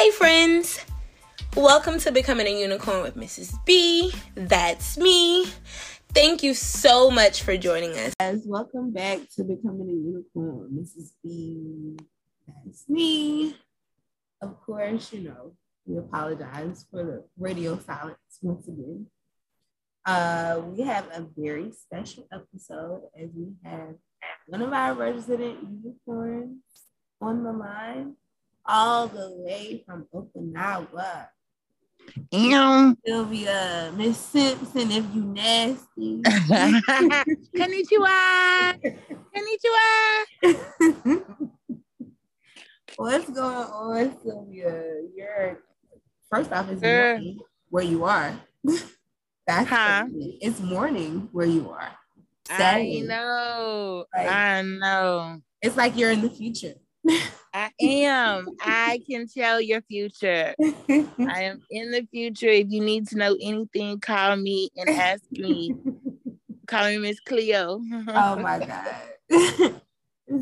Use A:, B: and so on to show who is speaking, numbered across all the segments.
A: Hey, friends! Welcome to Becoming a Unicorn with Mrs. B. That's me. Thank you so much for joining us.
B: Guys, welcome back to Becoming a Unicorn, Mrs. B. That's me. Of course, you know, we apologize for the radio silence once again. Uh, we have a very special episode as we have one of our resident unicorns on the line, all the way from Okinawa.
C: Ew.
B: Sylvia, Miss Simpson, if you nasty.
C: Konnichiwa. Konnichiwa.
B: What's going on, Sylvia? You're first off, it's
C: Uh.
B: morning where you are. That's
C: Huh?
B: it's morning where you are.
C: I know.
B: Right.
C: I know.
B: It's like you're in the future.
C: I am. I can tell your future. I am in the future. If you need to know anything, call me and ask me. Call me Miss Cleo.
B: oh my god.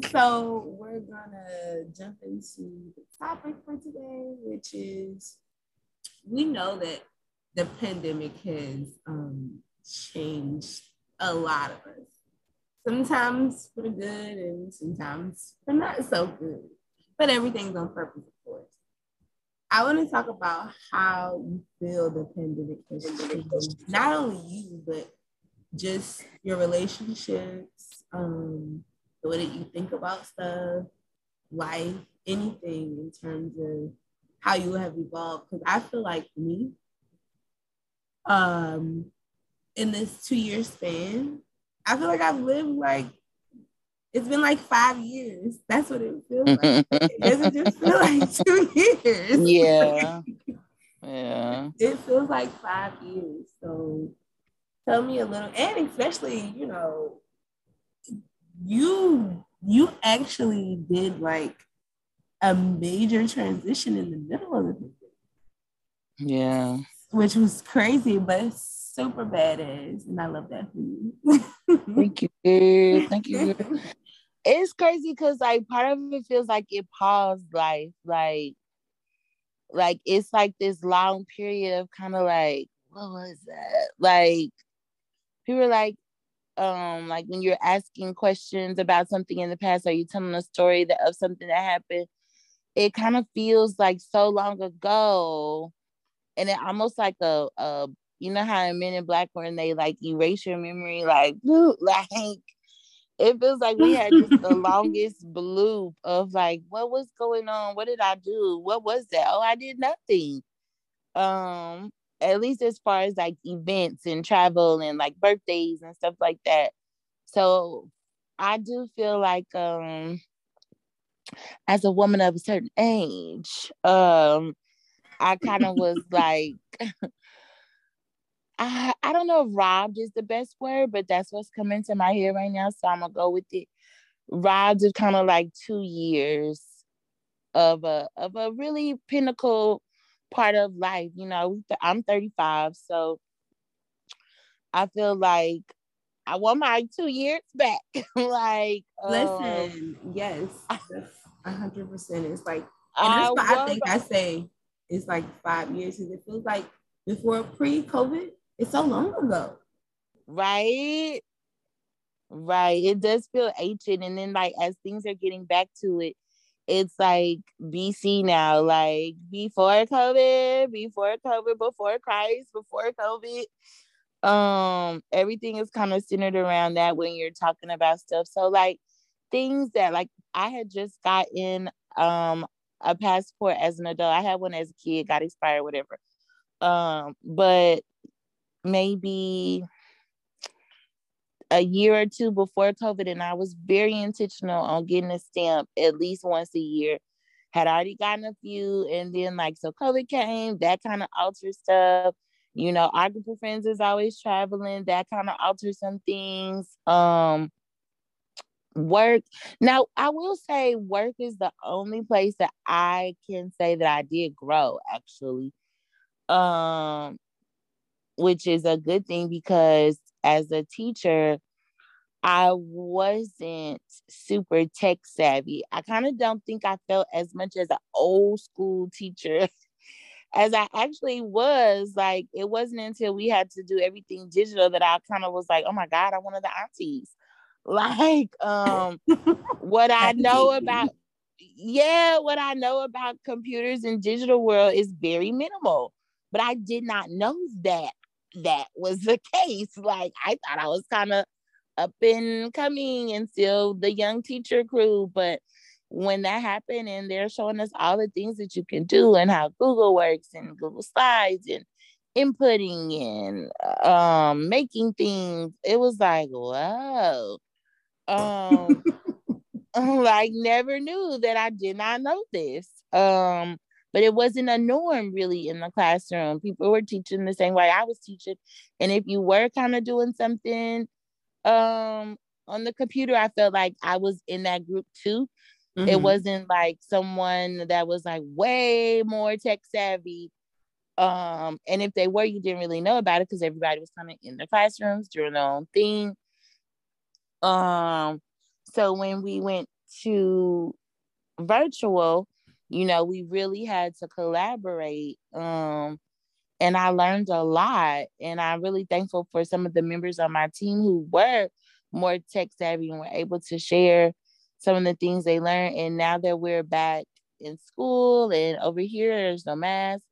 B: so we're gonna jump into the topic for today, which is we know that the pandemic has um, changed a lot of us. Sometimes for good and sometimes for not so good. But everything's on purpose, of course. I want to talk about how you feel the pandemic has changed not only you, but just your relationships, um, the way that you think about stuff, life, anything in terms of how you have evolved. Because I feel like me, um, in this two year span, I feel like I've lived like it's been like five years. That's what it feels like. It doesn't just feel like two years.
C: Yeah. yeah.
B: it feels like five years. So tell me a little, and especially, you know, you you actually did like a major transition in the middle of the pandemic,
C: Yeah.
B: which was crazy, but super badass. And I love that for you.
C: Thank you. Thank you. it's crazy because like part of it feels like it paused life like like it's like this long period of kind of like what was that like people are like um like when you're asking questions about something in the past or you telling a story that of something that happened it kind of feels like so long ago and it almost like a, a you know how in men in black when they like erase your memory like like it feels like we had just the longest bloop of like what was going on? What did i do? What was that? Oh i did nothing. Um at least as far as like events and travel and like birthdays and stuff like that. So i do feel like um as a woman of a certain age um i kind of was like I, I don't know if robbed is the best word, but that's what's coming to my head right now. So I'm gonna go with it. Robbed is kind of like two years of a of a really pinnacle part of life. You know, I'm 35, so I feel like I want my two years back. like, um,
B: Listen, yes, a hundred percent. It's like,
C: I,
B: I think I say it's like five years because it feels like before pre-COVID, it's so long ago.
C: right? Right. It does feel ancient. And then like as things are getting back to it it's like bc now. Like before covid before covid before christ before covid um everything is kind of centered around that when you're talking about stuff. So like things that like i had just gotten um a passport as an adult. I had one as a kid got expired whatever. Um but maybe a year or two before COVID, and I was very intentional on getting a stamp at least once a year. Had already gotten a few, and then like so COVID came, that kind of altered stuff. You know, our group of friends is always traveling, that kind of altered some things. Um work. Now I will say work is the only place that I can say that I did grow actually. Um which is a good thing because as a teacher, I wasn't super tech savvy. I kind of don't think I felt as much as an old school teacher as I actually was. Like, it wasn't until we had to do everything digital that I kind of was like, oh my God, I'm one of the aunties. Like, um, what I know about, yeah, what I know about computers and digital world is very minimal. But I did not know that that was the case. Like, I thought I was kind of up and coming and still the young teacher crew. But when that happened and they're showing us all the things that you can do and how Google works and Google Slides and inputting and um making things, it was like, whoa. Um like never knew that I did not know this. Um but it wasn't a norm really in the classroom. People were teaching the same way I was teaching. And if you were kind of doing something um on the computer, I felt like I was in that group too. Mm-hmm. It wasn't like someone that was like way more tech savvy. Um, and if they were, you didn't really know about it because everybody was kind of in their classrooms doing their own thing. Um, so when we went to virtual, you know, we really had to collaborate. Um, and I learned a lot. And I'm really thankful for some of the members on my team who were more tech savvy and were able to share some of the things they learned. And now that we're back in school and over here, there's no mask.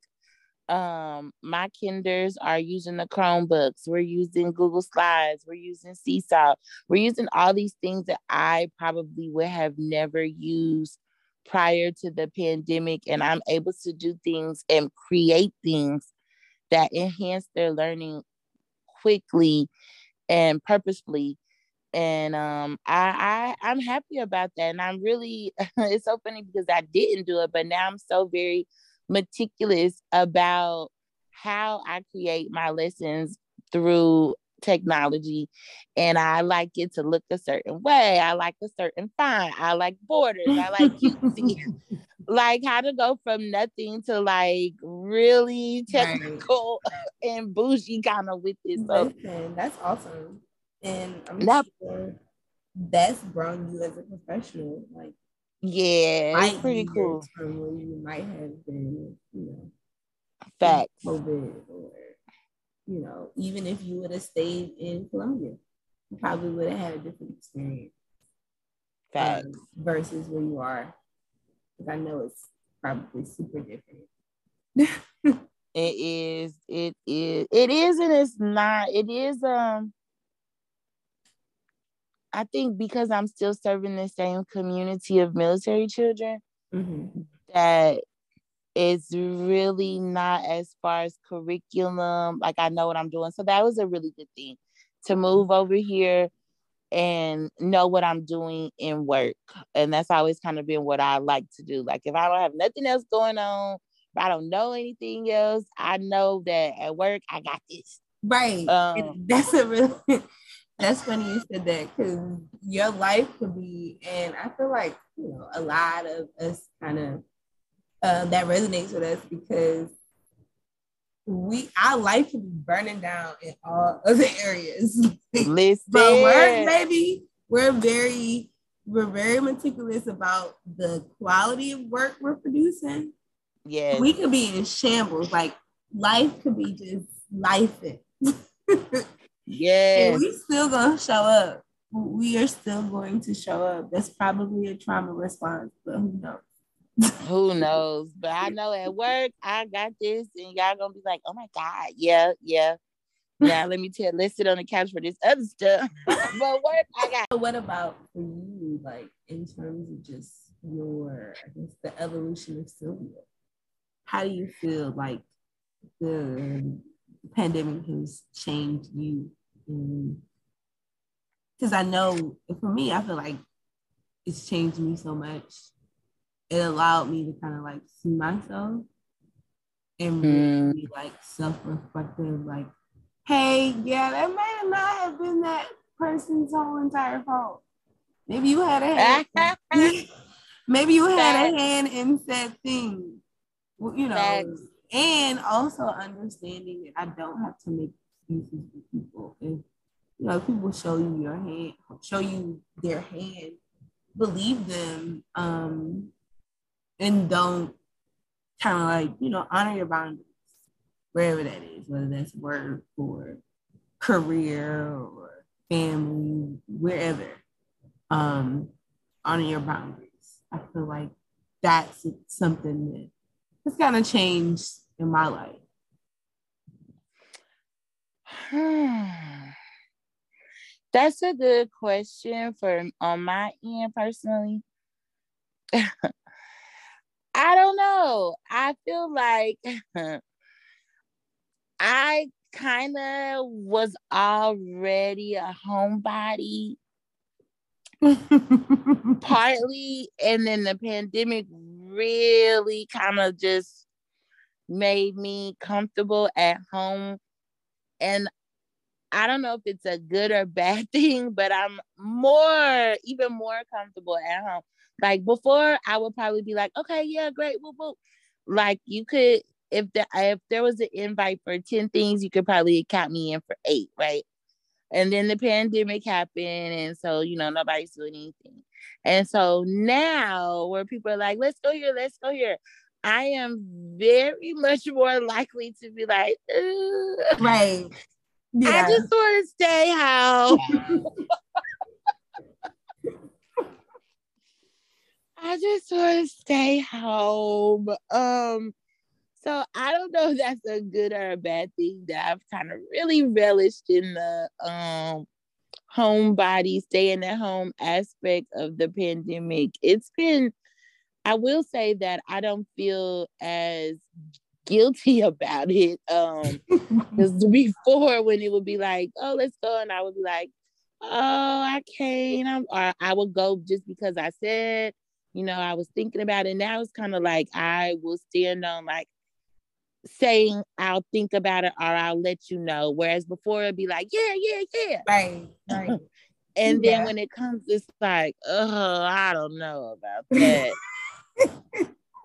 C: Um, my kinders are using the Chromebooks. We're using Google Slides. We're using Seesaw. We're using all these things that I probably would have never used prior to the pandemic. And I'm able to do things and create things that enhance their learning quickly and purposefully and um I, I i'm happy about that and i'm really it's so funny because i didn't do it but now i'm so very meticulous about how i create my lessons through technology and i like it to look a certain way. I like a certain font. I like borders. I like cutesy like how to go from nothing to like really technical right. and bougie kind of with this
B: so Listen, that's awesome. And I'm that, sure that's grown you as a professional. Like,
C: yeah, it's pretty cool.
B: From where you might have been, you know,
C: facts,
B: COVID, or you know, even if you would have stayed in Columbia, you probably would have had a different experience.
C: Facts um,
B: versus where you are, because I know it's probably super different.
C: it is. It is. It is, and it's not. It is. Um I think because I'm still serving the same community of military children, mm-hmm. that it's really not as far as curriculum. Like I know what I'm doing. So that was a really good thing to move over here and know what I'm doing in work. And that's always kind of been what I like to do. Like if I don't have nothing else going on, if I don't know anything else, I know that at work I got this.
B: Right. Um, that's a really that's funny you said that because your life could be, and I feel like you know a lot of us kind of uh, that resonates with us because we our life could be burning down in all other areas.
C: Listen.
B: but we're maybe we're very we're very meticulous about the quality of work we're producing.
C: Yeah,
B: we could be in shambles. Like life could be just life.
C: Yeah.
B: We still gonna show up. We are still going to show up. That's probably a trauma response, but who knows?
C: Who knows? But I know at work I got this, and y'all gonna be like, "Oh my god, yeah, yeah." Now let me tell. Let's sit on the couch for this other stuff. but work, I got.
B: What about for you, like in terms of just your, I guess, the evolution of Sylvia? How do you feel like the pandemic has changed you? Because I know for me, I feel like it's changed me so much. It allowed me to kind of like see myself and really mm. like self-reflective, like, hey, yeah, that may not have been that person's whole entire fault. Maybe you had a hand. maybe you had a hand in said thing. You know, and also understanding that I don't have to make excuses for people. If you know, people show you your hand, show you their hand, believe them, um, and don't kind of like, you know, honor your boundaries, wherever that is, whether that's work or career or family, wherever. Um, honor your boundaries. I feel like that's something that has kind of changed in my life.
C: That's a good question for on my end personally. I don't know. I feel like I kind of was already a homebody partly and then the pandemic really kind of just made me comfortable at home and I don't know if it's a good or bad thing, but I'm more, even more comfortable at home. Like before, I would probably be like, okay, yeah, great, whoop, whoop. Like you could, if the if there was an invite for 10 things, you could probably count me in for eight, right? And then the pandemic happened, and so you know, nobody's doing anything. And so now where people are like, let's go here, let's go here. I am very much more likely to be like, Ugh.
B: right.
C: Yeah. I just want to stay home. I just want to stay home. Um, so I don't know if that's a good or a bad thing that I've kind of really relished in the um homebody, staying at home aspect of the pandemic. It's been, I will say that I don't feel as guilty about it. Um, because before when it would be like, oh, let's go, and I would be like, oh, I can't. I'm, or I would go just because I said, you know, I was thinking about it. Now it's kind of like I will stand on like saying I'll think about it or I'll let you know. Whereas before it'd be like, yeah, yeah, yeah.
B: Right. Right.
C: and yeah. then when it comes, it's like, oh, I don't know about that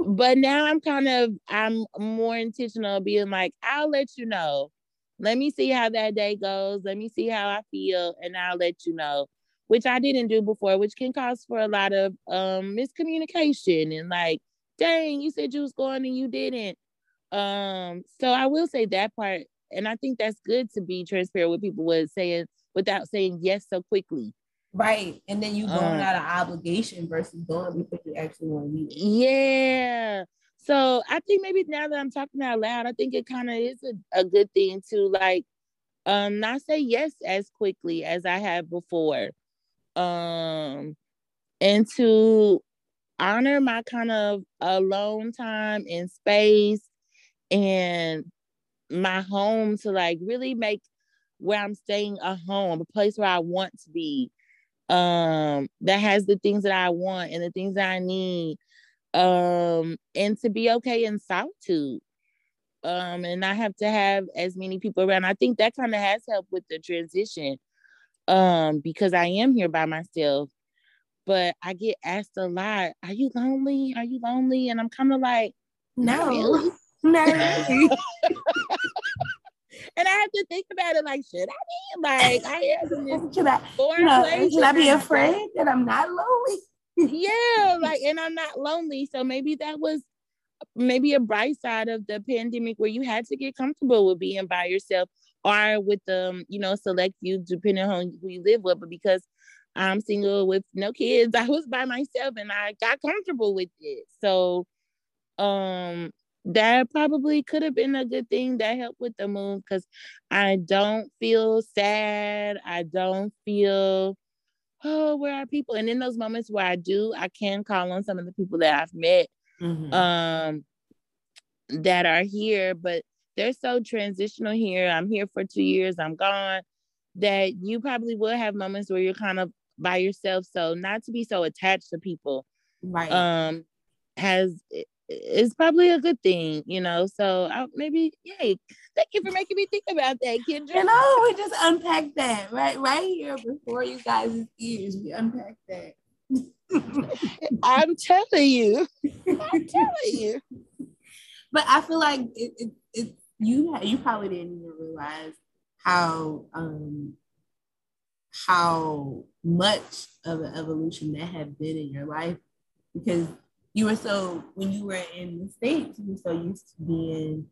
C: but now I'm kind of I'm more intentional being like, I'll let you know. Let me see how that day goes. Let me see how I feel, and I'll let you know. Which I didn't do before, which can cause for a lot of um miscommunication and like, dang, you said you was going and you didn't. Um, so I will say that part, and I think that's good to be transparent with people with saying without saying yes so quickly.
B: Right. And then you going um, out of obligation versus going because you actually want to meet.
C: Yeah. So I think maybe now that I'm talking out loud, I think it kind of is a, a good thing to like um not say yes as quickly as I have before. Um and to honor my kind of alone time and space and my home to like really make where I'm staying a home, a place where I want to be um that has the things that I want and the things that I need um and to be okay in solitude um and not have to have as many people around. I think that kind of has helped with the transition um because i am here by myself but i get asked a lot are you lonely are you lonely and i'm kind of like
B: no really. no
C: and I have to think about it like, should I be? Like, I am in this
B: should I, you know, Should I be afraid that I'm not lonely?
C: yeah, like, and I'm not lonely. So maybe that was maybe a bright side of the pandemic where you had to get comfortable with being by yourself or with um, you know, select few depending on who you live with. But because I'm single with no kids, I was by myself and I got comfortable with it. So um that probably could have been a good thing that helped with the move because I don't feel sad. I don't feel, oh, where are people? And in those moments where I do, I can call on some of the people that I've met mm-hmm. um, that are here, but they're so transitional here. I'm here for two years, I'm gone. That you probably will have moments where you're kind of by yourself. So not to be so attached to people.
B: Right.
C: Um has is probably a good thing, you know. So I, maybe, yay! Thank you for making me think about that, Kendra.
B: You know, we just unpacked that right, right here before you guys' ears. We unpacked that.
C: I'm telling you, I'm telling you.
B: But I feel like it, it, it you you probably didn't even realize how um how much of an evolution that had been in your life because you were so when you were in the states you were so used to being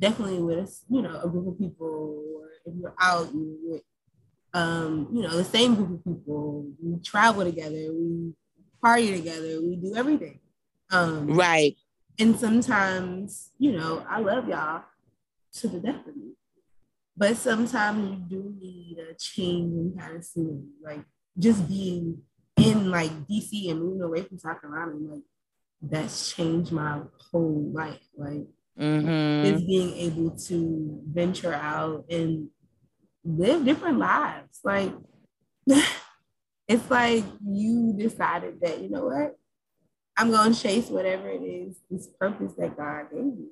B: definitely with a you know a group of people or if you're out you with um you know the same group of people. We travel together we party together we do everything. Um
C: right.
B: and sometimes you know i love y'all to the death of me but sometimes you do need a change in kind of scenery like just being in like dc and moving away from south carolina like that's changed my whole life like
C: mm-hmm.
B: is being able to venture out and live different lives. Like it's like you decided that, you know what? I'm gonna chase whatever it is, this purpose that God gave me.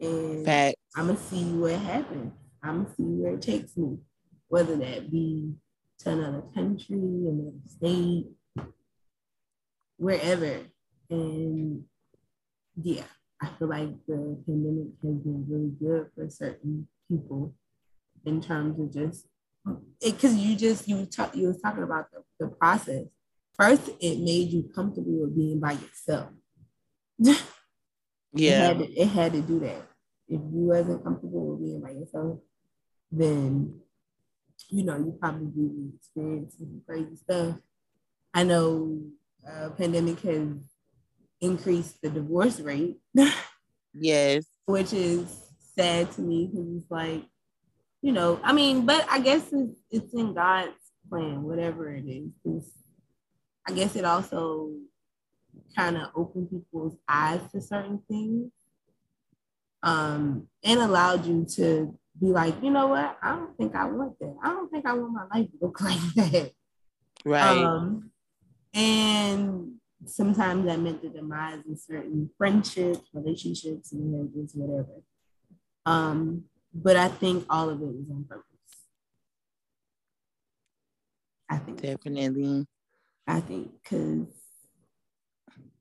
B: And
C: Facts.
B: I'm gonna see what happens. I'm gonna see where it takes me, whether that be to another country, another state, wherever. And yeah, I feel like the pandemic has been really good for certain people in terms of just because you just you talk you was talking about the, the process. First, it made you comfortable with being by yourself.
C: yeah,
B: it had, to, it had to do that. If you wasn't comfortable with being by yourself, then you know you probably be experiencing crazy stuff. I know uh, pandemic has increased the divorce rate.
C: yes.
B: Which is sad to me because it's like, you know, I mean, but I guess it's, it's in God's plan, whatever it is. I guess it also kind of opened people's eyes to certain things um, and allowed you to be like, you know what? I don't think I want that. I don't think I want my life to look like that.
C: Right.
B: Um, and sometimes that meant the demise of certain friendships, relationships, and marriages, whatever. Um, but I think all of it was on purpose. I think
C: definitely.
B: I think because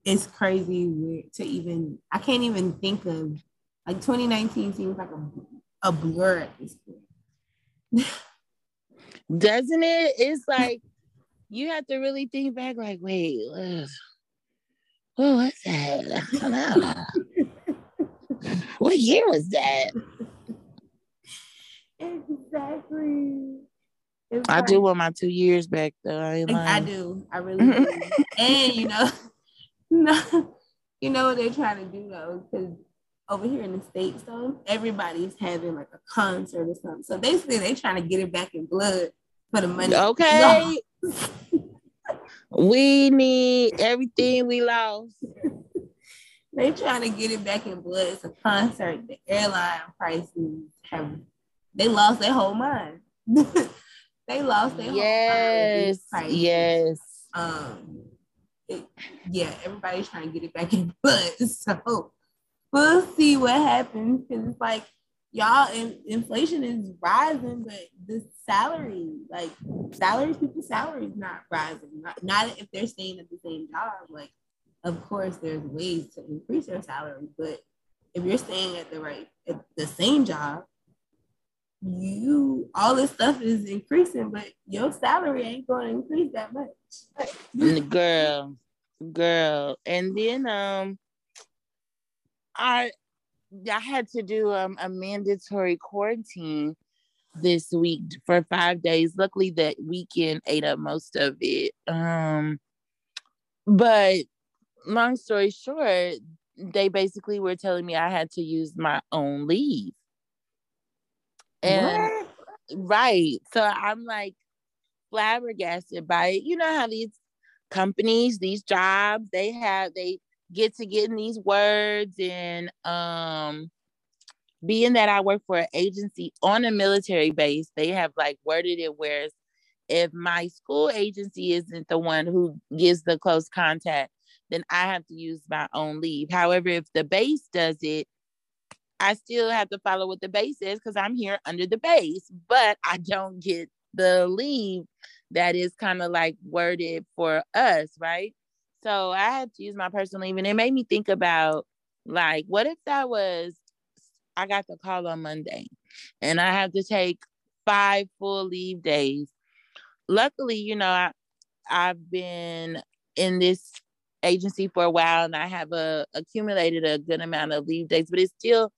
B: it's crazy to even I can't even think of like 2019 seems like a, a blur at this point.
C: Doesn't it? It's like you have to really think back, like, wait, what was that? I don't know. what year was that?
B: Exactly.
C: It's I like, do want my two years back though. I,
B: I do. I really do. and you know, no, you know what they're trying to do though, because over here in the states though, everybody's having like a concert or something. So basically, they're trying to get it back in blood for the money.
C: Okay. we need everything we lost.
B: they trying to get it back in blood. It's a concert. The airline prices have they lost their whole mind. they lost their
C: yes,
B: whole mind.
C: Yes.
B: Um it, yeah, everybody's trying to get it back in blood. So we'll see what happens because it's like y'all in, inflation is rising, but the salary, like salaries, people's salaries not rising. Not, not if they're staying at the same job. Like, of course, there's ways to increase your salary, but if you're staying at the right at the same job, you all this stuff is increasing, but your salary ain't going to increase that much.
C: girl, girl, and then um, I I had to do um, a mandatory quarantine this week for five days. Luckily, that weekend ate up most of it. Um, but long story short, they basically were telling me I had to use my own leave. And what? right. So I'm like flabbergasted by it. You know how these companies, these jobs, they have they get to getting these words and um being that I work for an agency on a military base, they have like worded it where if my school agency isn't the one who gives the close contact, then I have to use my own leave. However, if the base does it, I still have to follow what the base is because I'm here under the base, but I don't get the leave that is kind of like worded for us, right? So I had to use my personal leave, and it made me think about like, what if that was I got the call on Monday, and I have to take five full leave days luckily, you know, I, I've been in this agency for a while and I have a, accumulated a good amount of leave days, but it's still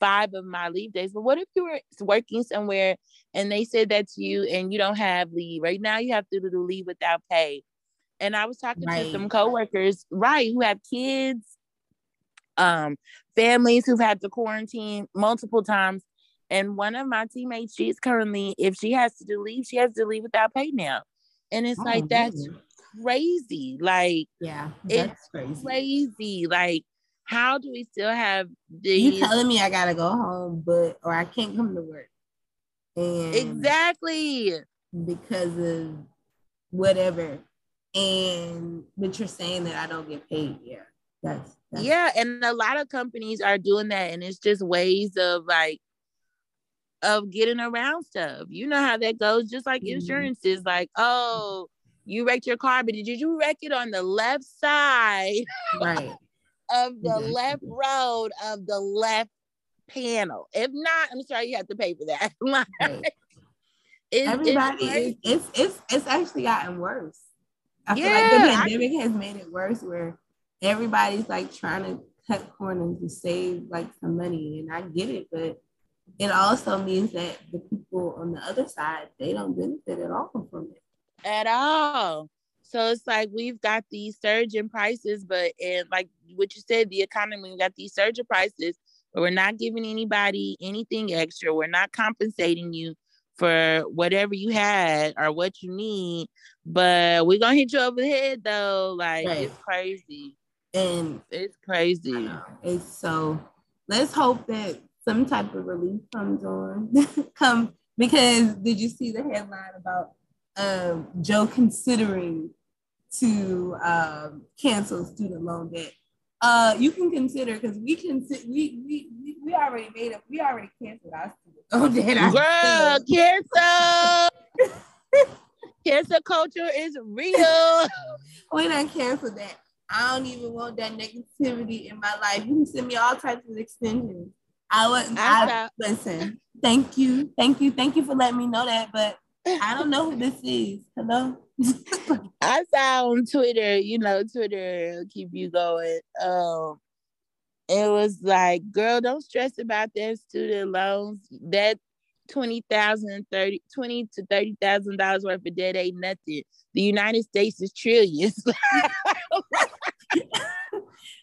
C: five of my leave days. But what if you were working somewhere and they said that to you and you don't have leave? Right now, you have to do leave without pay. And I was talking right. to some coworkers, right, who have kids, um, families who've had to quarantine multiple times. And one of my teammates, she's currently, if she has to do leave, she has to leave without pay now. And it's oh, like that's crazy. Like,
B: yeah, it's
C: crazy. crazy. Like, how do we still have these?
B: You telling me I gotta go home, but or I can't come to work.
C: And exactly
B: because of whatever. And but you're saying that I don't get paid. Yeah. That's, that's
C: yeah, and a lot of companies are doing that, and it's just ways of like of getting around stuff. You know how that goes, just like mm-hmm. insurance is like, oh, you wrecked your car, but did you wreck it on the left side?
B: Right.
C: of the left road of the left panel. If not, I'm sorry you have to pay for that. like, right.
B: it's, Everybody, it's, it's, it's it's actually gotten worse. I yeah, feel like the pandemic I, has made it worse where everybody's like trying to cut corners to save like some money, and I get it, but it also means that the people on the other side they don't benefit at all from it.
C: At all. So it's like we've got these surge in prices, but and like what you said, the economy, we got these surging prices, but we're not giving anybody anything extra. We're not compensating you for whatever you had or what you need, but we're gonna hit you over the head though. Like right. it's crazy.
B: And
C: it's crazy.
B: It's so let's hope that some type of relief comes on. Come because did you see the headline about um, Joe considering to um, cancel student loan debt. Uh, you can consider because we can we, we we we already made it. We already canceled our student loan debt.
C: Girl, cancel. cancel culture is real.
B: we done canceled that. I don't even want that negativity in my life. You can send me all types of extensions. I wouldn't. I, I listen. Thank you, thank you, thank you for letting me know that. But I don't know who this is. Hello.
C: I saw on Twitter, you know, Twitter keep you going. Um, it was like, girl, don't stress about that student loans. That twenty thousand, thirty, twenty to thirty thousand dollars worth of debt ain't nothing. The United States is trillions.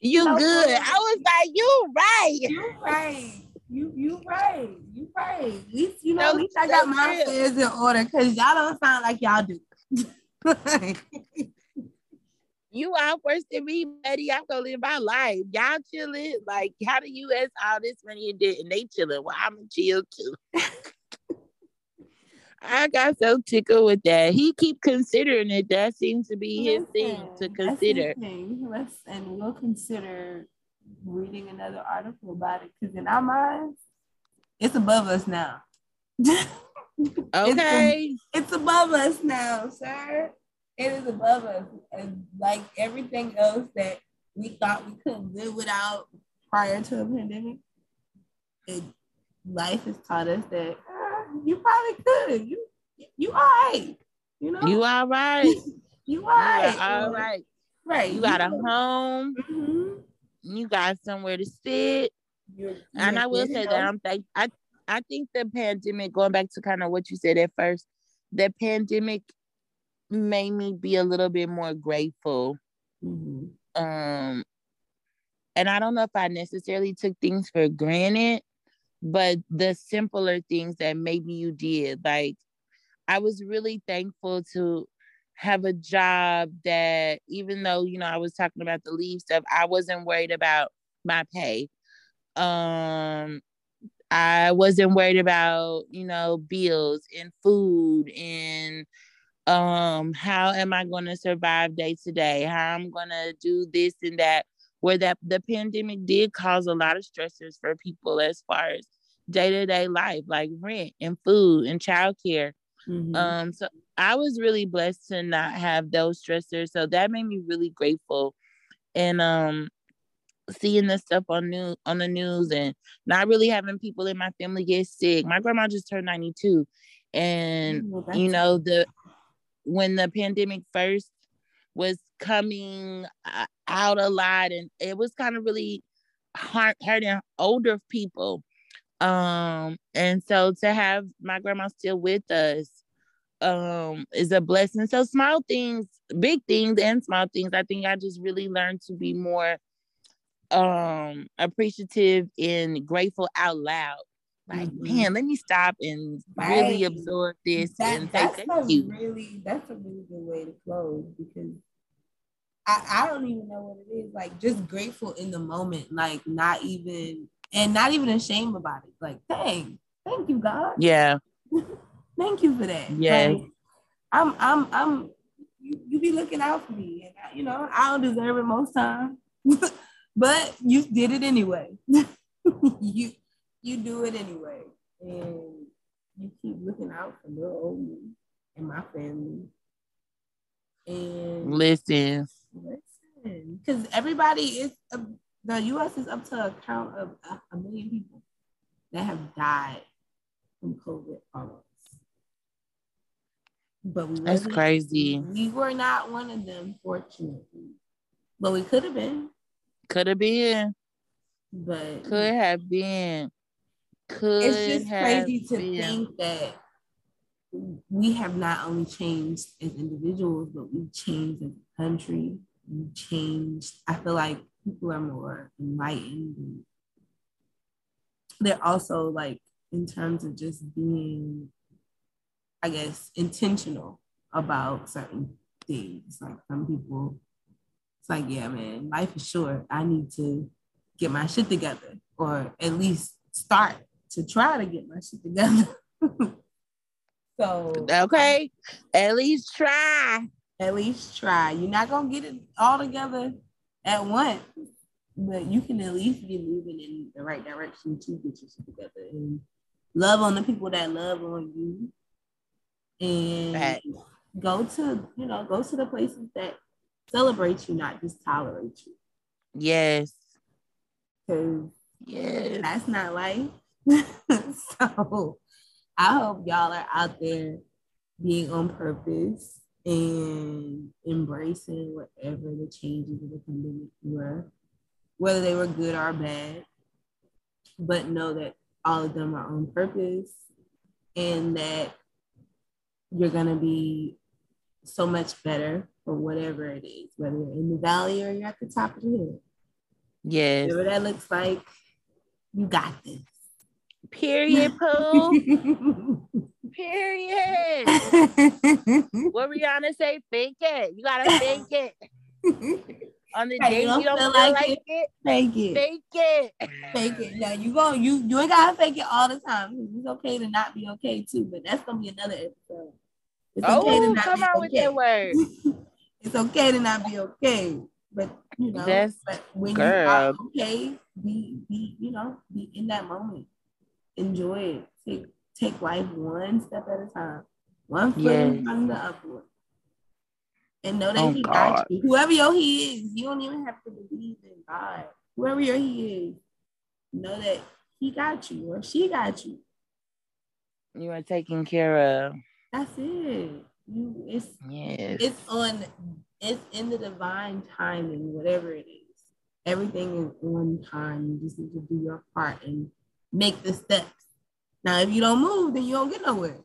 C: you no, good. I was like, you right.
B: You right. You you right. You right. At least you know, at least I got my affairs in order because y'all don't sound like y'all do.
C: you out worse than me, buddy. I'm gonna live my life. Y'all chilling. Like, how the US all this money and debt and they chilling. Well, I'm chill too. I got so tickled with that. He keep considering it. That seems to be his thing to consider.
B: Thing. Let's and we'll consider reading another article about it because in our minds, it's above us now.
C: okay.
B: It's, it's, above us now, sir. It is above us. And like everything else that we thought we couldn't live without prior to a pandemic, it, life has taught us that uh, you probably could. You you all right. You know?
C: You all right.
B: you all right.
C: All right.
B: Right.
C: You got a home. Mm-hmm you got somewhere to sit. You're, and I will say that I'm thank I I think the pandemic, going back to kind of what you said at first, the pandemic made me be a little bit more grateful. Mm-hmm. Um, and I don't know if I necessarily took things for granted, but the simpler things that maybe you did, like I was really thankful to have a job that even though you know I was talking about the leave stuff, I wasn't worried about my pay. Um I wasn't worried about, you know, bills and food and um how am I going to survive day to day? How I'm going to do this and that where that the pandemic did cause a lot of stressors for people as far as day-to-day life like rent and food and childcare. Mm-hmm. Um so I was really blessed to not have those stressors. So that made me really grateful. And um seeing the stuff on new on the news and not really having people in my family get sick. My grandma just turned 92. And oh, you know, the when the pandemic first was coming uh, out a lot and it was kind of really hurt, hurting older people. Um and so to have my grandma still with us um is a blessing. So small things big things and small things i think i just really learned to be more um appreciative and grateful out loud like mm-hmm. man let me stop and right. really absorb this that, and
B: that's say thank you. really that's a really good way to close because I, I don't even know what it is like just grateful in the moment like not even and not even ashamed about it like dang thank you god.
C: Yeah.
B: Thank you for that.
C: Yeah.
B: Like, i'm i'm i'm you, you be looking out for me and I, you know i don't deserve it most times but you did it anyway. You you do it anyway. And you keep looking out for little old me and my family. And
C: listen.
B: Listen. Because everybody is uh, the US is up to a count of a, a million people that have died from COVID almost. But we
C: that's crazy.
B: We were not one of them, fortunately. But we could have been.
C: Could have been.
B: But
C: could have been could
B: it's just crazy to been. think that we have not only changed as individuals, but we've changed as a country. We've changed. I feel like people are more enlightened. And they're also like in terms of just being, I guess, intentional about certain things. Like some people, it's like, yeah, man, life is short. I need to get my shit together, or at least start to try to get my shit together. so
C: okay, at least try.
B: At least try. You're not gonna get it all together at once, but you can at least be moving in the right direction to get your shit together and love on the people that love on you, and right. go to you know go to the places that celebrate you, not just tolerate you.
C: Yes.
B: Because
C: yes.
B: that's not life. so I hope y'all are out there being on purpose and embracing whatever the changes of the pandemic were, whether they were good or bad, but know that all of them are on purpose and that you're going to be so much better for whatever it is, whether you're in the valley or you're at the top of the hill.
C: Yes.
B: Whatever that looks like, you got this.
C: Period, Pooh. Period. what Rihanna say? Fake it. You gotta fake it. On the day you don't, feel, like, like it, it,
B: fake it.
C: Fake it.
B: Fake it. Now you go. You you ain't gotta fake it all the time. It's okay to not be okay too, but that's gonna be another episode.
C: It's oh, okay to oh, not come be on okay. with that word.
B: it's okay to not be okay, but you know, that's, but when girl. you are okay, be be you know be in that moment enjoy it. Take take life one step at a time, one foot yes. in front of the upward. And know that oh, he God. got you. Whoever your he is, you don't even have to believe in God. Whoever your he is, know that he got you or she got you.
C: You are taken care of.
B: That's it. You it's
C: yes.
B: it's on it's in the divine timing, whatever it is. Everything is on time. You just need to do your part and make the steps. Now, if you don't move, then you don't get nowhere.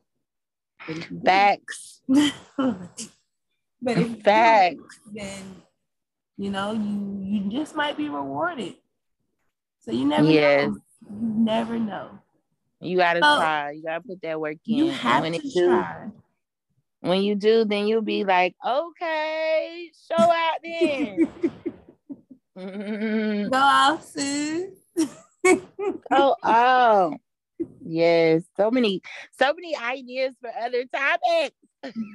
C: Facts.
B: but if
C: facts,
B: move, then you know you you just might be rewarded. So you never yes. know. You never know.
C: You gotta so, try. You gotta put that work in.
B: You have when to do, try.
C: When you do, then you'll be like, okay, show out then.
B: Go out, sis
C: oh, oh, yes. So many, so many ideas for other topics.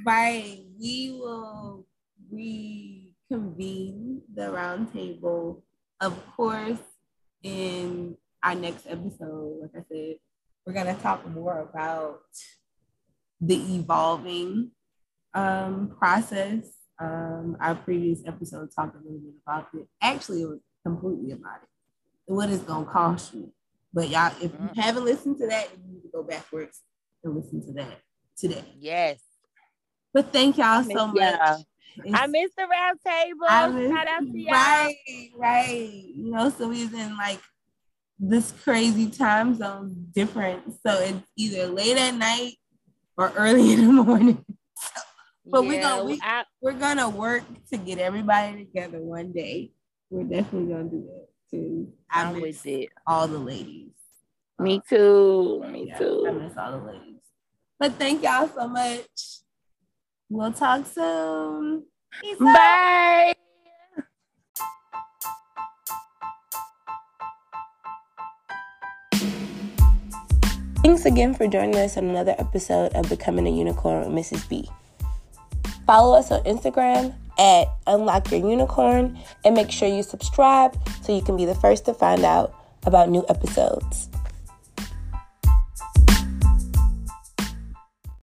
B: Right. We will reconvene the roundtable, of course, in our next episode. Like I said, we're gonna talk more about the evolving um, process. Um, our previous episode talked a little bit about it. Actually, it was completely about it what it's gonna cost you. But y'all, if you mm-hmm. haven't listened to that, you need to go backwards and listen to that today.
C: Yes.
B: But thank y'all so much.
C: Yeah. I missed the round table. Shout out to y'all.
B: Right, right. You know, so we was in like this crazy time zone different. So it's either late at night or early in the morning. but yeah, we're gonna we, I, we're gonna work to get everybody together one day. We're definitely gonna do that too. I
C: I'm with it.
B: All the ladies.
C: Me uh, too. Me
B: yeah,
C: too.
B: I miss all the ladies. But thank y'all so much. We'll talk soon.
C: Peace Bye. Out.
A: Thanks again for joining us on another episode of Becoming a Unicorn with Mrs. B. Follow us on Instagram at Unlock Your Unicorn and make sure you subscribe so you can be the first to find out about new episodes.